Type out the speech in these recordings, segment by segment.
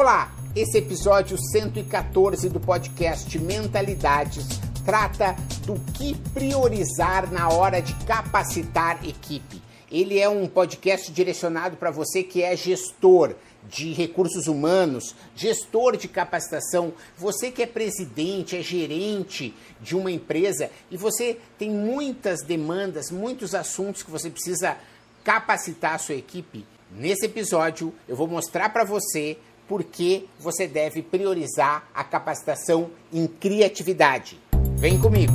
Olá, esse episódio 114 do podcast Mentalidades trata do que priorizar na hora de capacitar equipe. Ele é um podcast direcionado para você que é gestor de recursos humanos, gestor de capacitação, você que é presidente, é gerente de uma empresa e você tem muitas demandas, muitos assuntos que você precisa capacitar a sua equipe. Nesse episódio eu vou mostrar para você por que você deve priorizar a capacitação em criatividade. Vem comigo!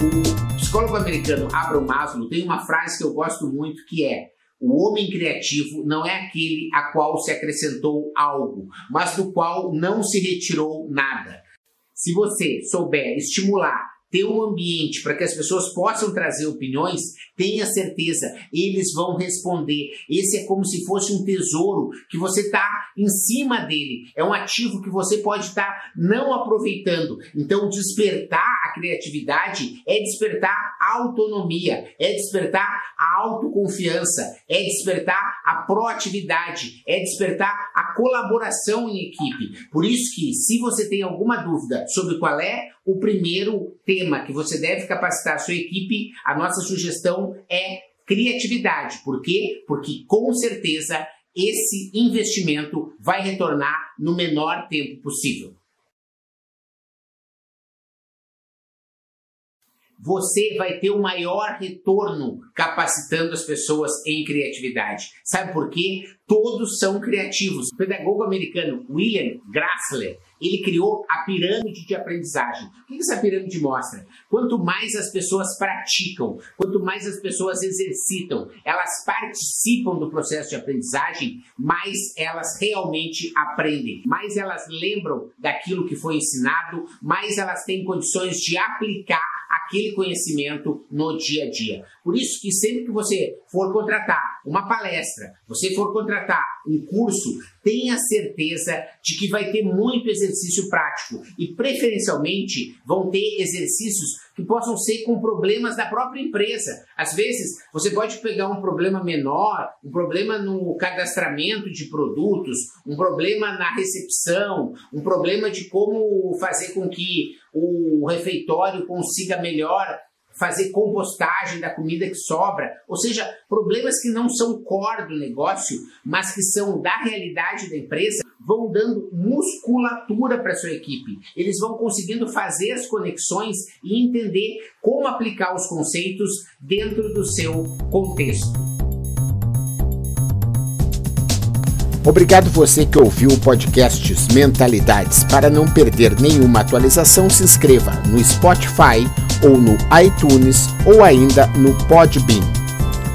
O psicólogo americano Abraham Maslow tem uma frase que eu gosto muito que é o homem criativo não é aquele a qual se acrescentou algo, mas do qual não se retirou nada. Se você souber estimular ter um ambiente para que as pessoas possam trazer opiniões, tenha certeza, eles vão responder. Esse é como se fosse um tesouro que você está em cima dele. É um ativo que você pode estar tá não aproveitando. Então, despertar criatividade é despertar a autonomia, é despertar a autoconfiança, é despertar a proatividade, é despertar a colaboração em equipe. Por isso que, se você tem alguma dúvida sobre qual é o primeiro tema que você deve capacitar a sua equipe, a nossa sugestão é criatividade. Por quê? Porque com certeza esse investimento vai retornar no menor tempo possível. Você vai ter o maior retorno capacitando as pessoas em criatividade. Sabe por quê? Todos são criativos. O pedagogo americano William Grassler, ele criou a pirâmide de aprendizagem. O que essa pirâmide mostra? Quanto mais as pessoas praticam, quanto mais as pessoas exercitam, elas participam do processo de aprendizagem, mais elas realmente aprendem, mais elas lembram daquilo que foi ensinado, mais elas têm condições de aplicar aquele conhecimento no dia a dia. Por isso que sempre que você for contratar uma palestra, você for contratar um curso, tenha certeza de que vai ter muito exercício prático e preferencialmente vão ter exercícios que possam ser com problemas da própria empresa. Às vezes, você pode pegar um problema menor, um problema no cadastramento de produtos, um problema na recepção, um problema de como fazer com que o refeitório consiga melhor fazer compostagem da comida que sobra, ou seja, problemas que não são core do negócio, mas que são da realidade da empresa, vão dando musculatura para sua equipe. Eles vão conseguindo fazer as conexões e entender como aplicar os conceitos dentro do seu contexto. Obrigado você que ouviu o podcast Mentalidades. Para não perder nenhuma atualização, se inscreva no Spotify ou no iTunes ou ainda no Podbean.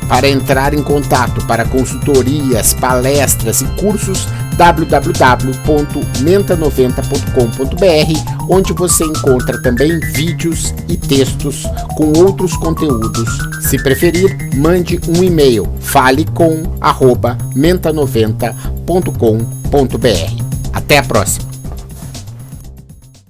Para entrar em contato para consultorias, palestras e cursos, www.menta90.com.br, onde você encontra também vídeos e textos com outros conteúdos. Se preferir, mande um e-mail falecom@menta90.com.br. Até a próxima.